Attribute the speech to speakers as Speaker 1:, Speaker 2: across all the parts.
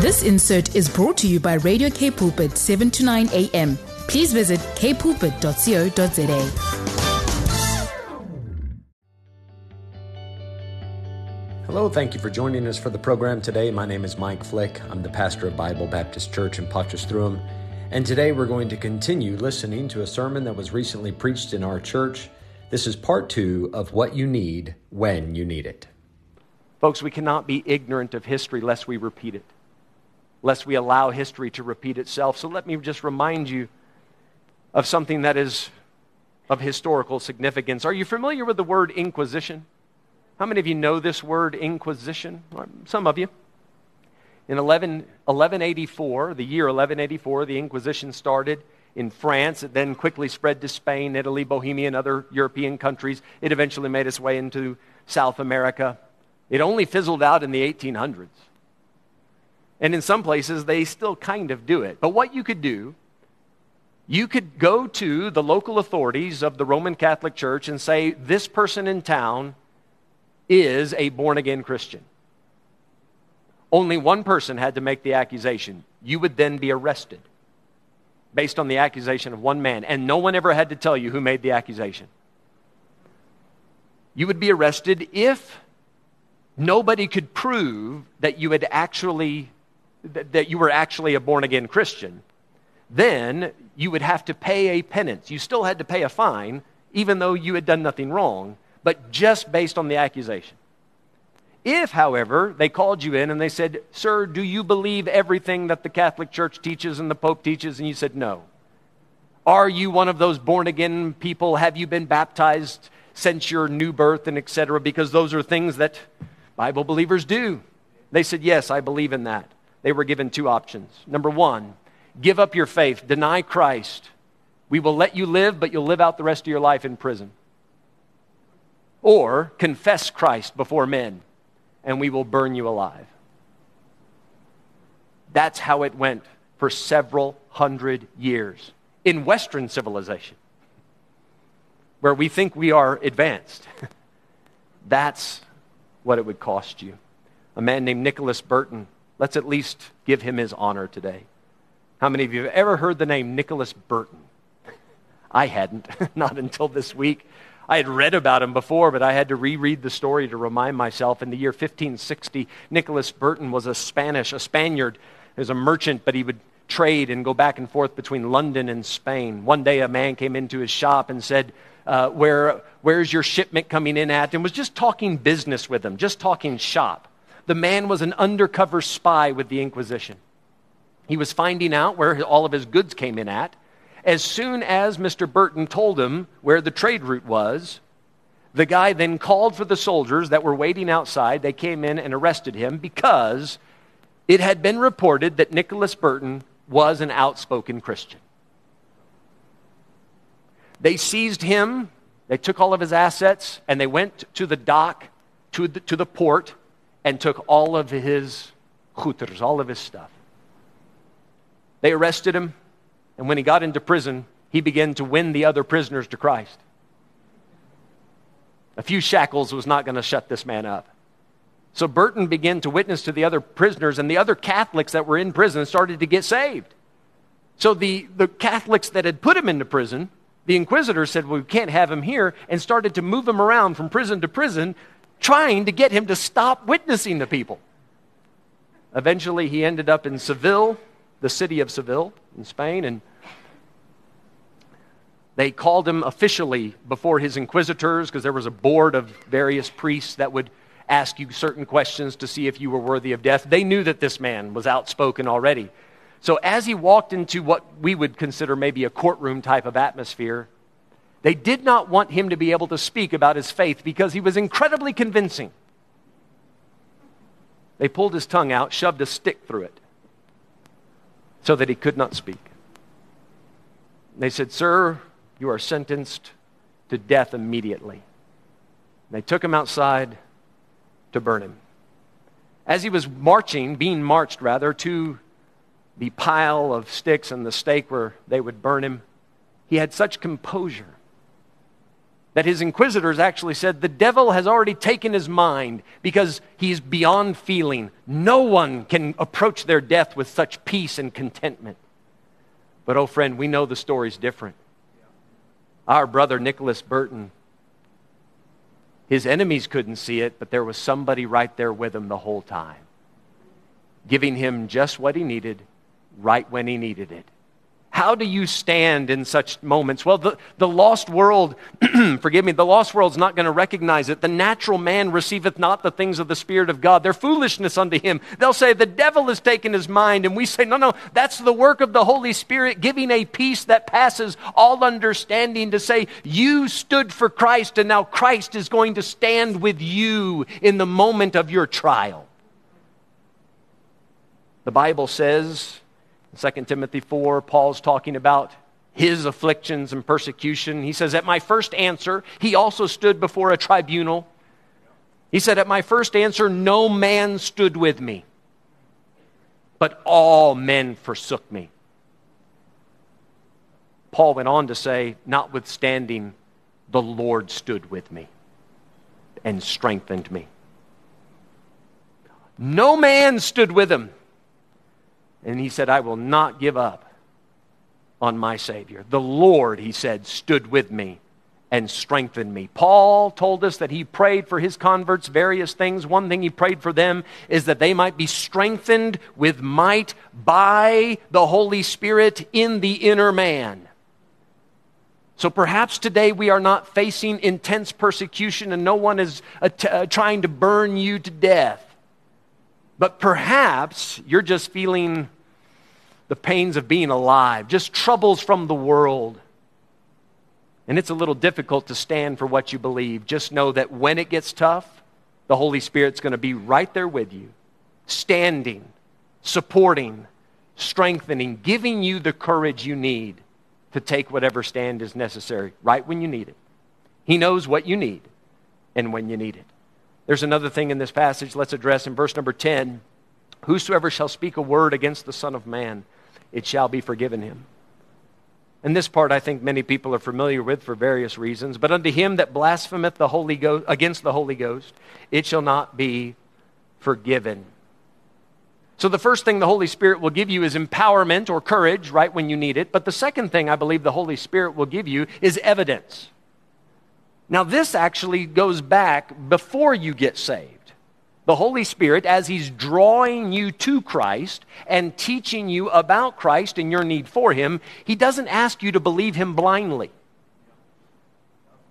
Speaker 1: This insert is brought to you by Radio K Pulpit 7 to 9 a.m. Please visit kpulpit.co.za.
Speaker 2: Hello, thank you for joining us for the program today. My name is Mike Fleuch. I'm the pastor of Bible Baptist Church in Potchefstroom. And today we're going to continue listening to a sermon that was recently preached in our church. This is part two of What You Need When You Need It.
Speaker 3: Folks, we cannot be ignorant of history lest we repeat it, lest we allow history to repeat itself. So let me just remind you of something that is of historical significance. Are you familiar with the word inquisition? How many of you know this word inquisition? Some of you. In 11, 1184, the year 1184, the Inquisition started in France. It then quickly spread to Spain, Italy, Bohemia, and other European countries. It eventually made its way into South America. It only fizzled out in the 1800s. And in some places, they still kind of do it. But what you could do, you could go to the local authorities of the Roman Catholic Church and say, This person in town is a born again Christian. Only one person had to make the accusation. You would then be arrested based on the accusation of one man, and no one ever had to tell you who made the accusation. You would be arrested if nobody could prove that you had actually that, you were actually a born again Christian, then you would have to pay a penance. You still had to pay a fine, even though you had done nothing wrong, but just based on the accusation. If, however, they called you in and they said, Sir, do you believe everything that the Catholic Church teaches and the Pope teaches? And you said, No. Are you one of those born again people? Have you been baptized since your new birth and etc.? Because those are things that Bible believers do. They said, Yes, I believe in that. They were given two options. Number one, give up your faith, deny Christ. We will let you live, but you'll live out the rest of your life in prison. Or confess Christ before men, and we will burn you alive. That's how it went for several hundred years in Western civilization, where we think we are advanced. That's what it would cost you. A man named Nicholas Burton, let's at least give him his honor today. How many of you have ever heard the name Nicholas Burton? I hadn't, not until this week. I had read about him before, but I had to reread the story to remind myself. In the year 1560, Nicholas Burton was a Spanish, a Spaniard. He was a merchant, but he would trade and go back and forth between London and Spain. One day, a man came into his shop and said, uh, Where, Where's your shipment coming in at? and was just talking business with him, just talking shop. The man was an undercover spy with the Inquisition. He was finding out where all of his goods came in at. As soon as Mr. Burton told him where the trade route was, the guy then called for the soldiers that were waiting outside. They came in and arrested him because it had been reported that Nicholas Burton was an outspoken Christian. They seized him, they took all of his assets, and they went to the dock, to the, to the port, and took all of his chuters, all of his stuff. They arrested him, and when he got into prison, he began to win the other prisoners to Christ. A few shackles was not going to shut this man up. So Burton began to witness to the other prisoners, and the other Catholics that were in prison started to get saved. So the, the Catholics that had put him into prison, the inquisitors said, Well, we can't have him here, and started to move him around from prison to prison, trying to get him to stop witnessing to people. Eventually, he ended up in Seville, the city of Seville in Spain, and they called him officially before his inquisitors because there was a board of various priests that would ask you certain questions to see if you were worthy of death. They knew that this man was outspoken already. So as he walked into what we would consider maybe a courtroom type of atmosphere, they did not want him to be able to speak about his faith because he was incredibly convincing. They pulled his tongue out, shoved a stick through it so that he could not speak. They said, Sir, you are sentenced to death immediately. They took him outside to burn him. As he was marching, being marched rather, to the pile of sticks and the stake where they would burn him, he had such composure that his inquisitors actually said the devil has already taken his mind because he's beyond feeling. No one can approach their death with such peace and contentment. But, oh, friend, we know the story's different. Our brother Nicholas Burton, his enemies couldn't see it, but there was somebody right there with him the whole time, giving him just what he needed right when he needed it. How do you stand in such moments? Well, the, the lost world, forgive me, the lost world's not going to recognize it. The natural man receiveth not the things of the Spirit of God. They're foolishness unto him. They'll say, The devil has taken his mind. And we say, No, no, that's the work of the Holy Spirit, giving a peace that passes all understanding to say, You stood for Christ, and now Christ is going to stand with you in the moment of your trial. The Bible says, 2 Timothy 4, Paul's talking about his afflictions and persecution. He says, At my first answer, he also stood before a tribunal. He said, At my first answer, no man stood with me, but all men forsook me. Paul went on to say, Notwithstanding, the Lord stood with me and strengthened me. No man stood with him. And he said, I will not give up on my Savior. The Lord, he said, stood with me and strengthened me. Paul told us that he prayed for his converts various things. One thing he prayed for them is that they might be strengthened with might by the Holy Spirit in the inner man. So perhaps today we are not facing intense persecution and no one is uh, trying to burn you to death. But perhaps you're just feeling the pains of being alive, just troubles from the world. And it's a little difficult to stand for what you believe. Just know that when it gets tough, the Holy Spirit's going to be right there with you, standing, supporting, strengthening, giving you the courage you need to take whatever stand is necessary right when you need it. He knows what you need and when you need it. There's another thing in this passage let's address in verse number 10 Whosoever shall speak a word against the Son of Man, it shall be forgiven him. And this part I think many people are familiar with for various reasons. But unto him that blasphemeth the Holy Ghost against the Holy Ghost, it shall not be forgiven. So the first thing the Holy Spirit will give you is empowerment or courage right when you need it. But the second thing I believe the Holy Spirit will give you is evidence. Now, this actually goes back before you get saved the Holy Spirit, as He's drawing you to Christ and teaching you about Christ and your need for Him, He doesn't ask you to believe Him blindly.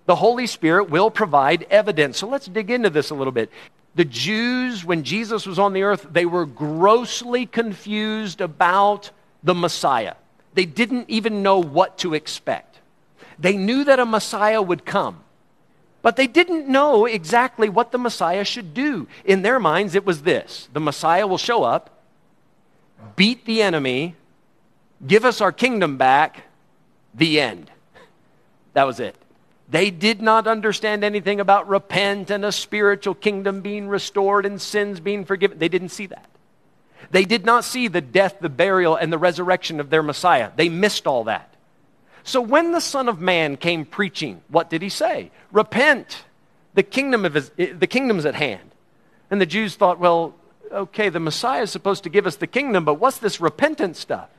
Speaker 3: The Holy Spirit will provide evidence. So let's dig into this a little bit. The Jews, when Jesus was on the earth, they were grossly confused about the Messiah. They didn't even know what to expect. They knew that a Messiah would come. But they didn't know exactly what the Messiah should do. In their minds, it was this the Messiah will show up, beat the enemy, give us our kingdom back, the end. That was it. They did not understand anything about repent and a spiritual kingdom being restored and sins being forgiven. They didn't see that. They did not see the death, the burial, and the resurrection of their Messiah. They missed all that. So when the Son of Man came preaching, what did he say? Repent. The kingdom of his, eh, the kingdom's at hand. And the Jews thought, well, okay, the Messiah is supposed to give us the kingdom, but what's this repentant stuff?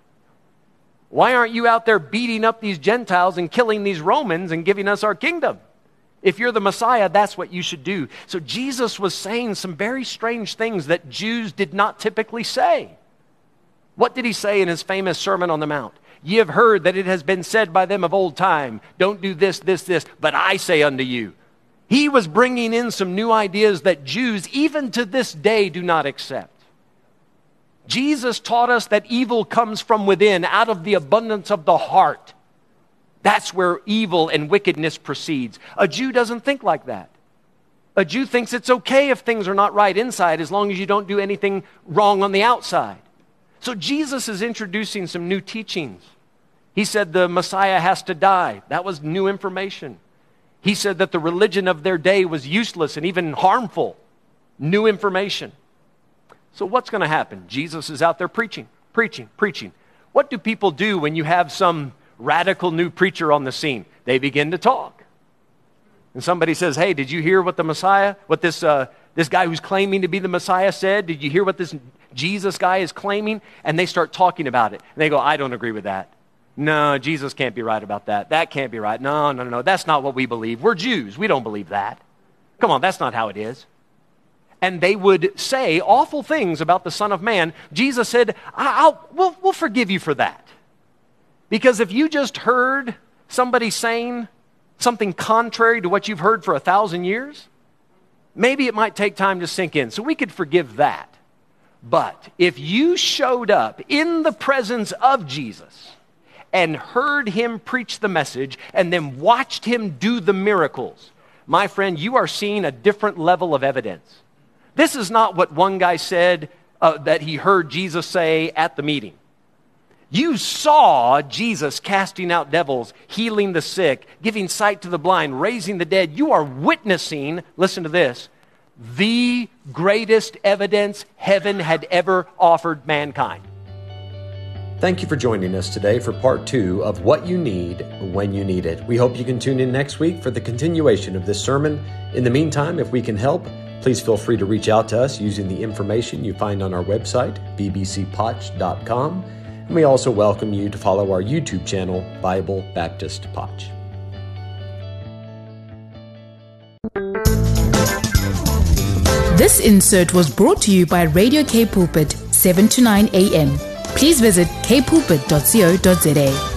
Speaker 3: Why aren't you out there beating up these Gentiles and killing these Romans and giving us our kingdom? If you're the Messiah, that's what you should do. So Jesus was saying some very strange things that Jews did not typically say. What did he say in his famous Sermon on the Mount? Ye have heard that it has been said by them of old time, don't do this, this, this, but I say unto you. He was bringing in some new ideas that Jews, even to this day, do not accept. Jesus taught us that evil comes from within, out of the abundance of the heart. That's where evil and wickedness proceeds. A Jew doesn't think like that. A Jew thinks it's okay if things are not right inside as long as you don't do anything wrong on the outside. So Jesus is introducing some new teachings. He said the Messiah has to die. That was new information. He said that the religion of their day was useless and even harmful. New information. So, what's going to happen? Jesus is out there preaching, preaching, preaching. What do people do when you have some radical new preacher on the scene? They begin to talk. and somebody says, Hey, did you hear what the Messiah, what this, uh, this guy who's claiming to be the Messiah said? Did you hear what this Jesus guy is claiming? And they start talking about it. And they go, I don't agree with that. No, Jesus can't be right about that. That can't be right. No, no, no. That's not what we believe. We're Jews. We don't believe that. Come on, that's not how it is. And they would say awful things about the Son of Man. Jesus said, I'll, we'll, we'll forgive you for that. Because if you just heard somebody saying something contrary to what you've heard for a thousand years, maybe it might take time to sink in. So we could forgive that. But if you showed up in the presence of Jesus and heard him preach the message and then watched him do the miracles, my friend, you are seeing a different level of evidence. This is not what one guy said uh, that he heard Jesus say at the meeting. You saw Jesus casting out devils, healing the sick, giving sight to the blind, raising the dead. You are witnessing, listen to this, the greatest evidence heaven had ever offered mankind.
Speaker 2: Thank you for joining us today for part two of What You Need When You Need It. We hope you can tune in next week for the continuation of this sermon. In the meantime, if we can help, please feel free to reach out to us using the information you find on our website, bbcpotch.com. And we also welcome you to follow our YouTube channel, Bible Baptist Potch.
Speaker 1: This insert was brought to you by Radio K Pulpit, 7 to 9 a.m. Please visit kpulpit.co.za.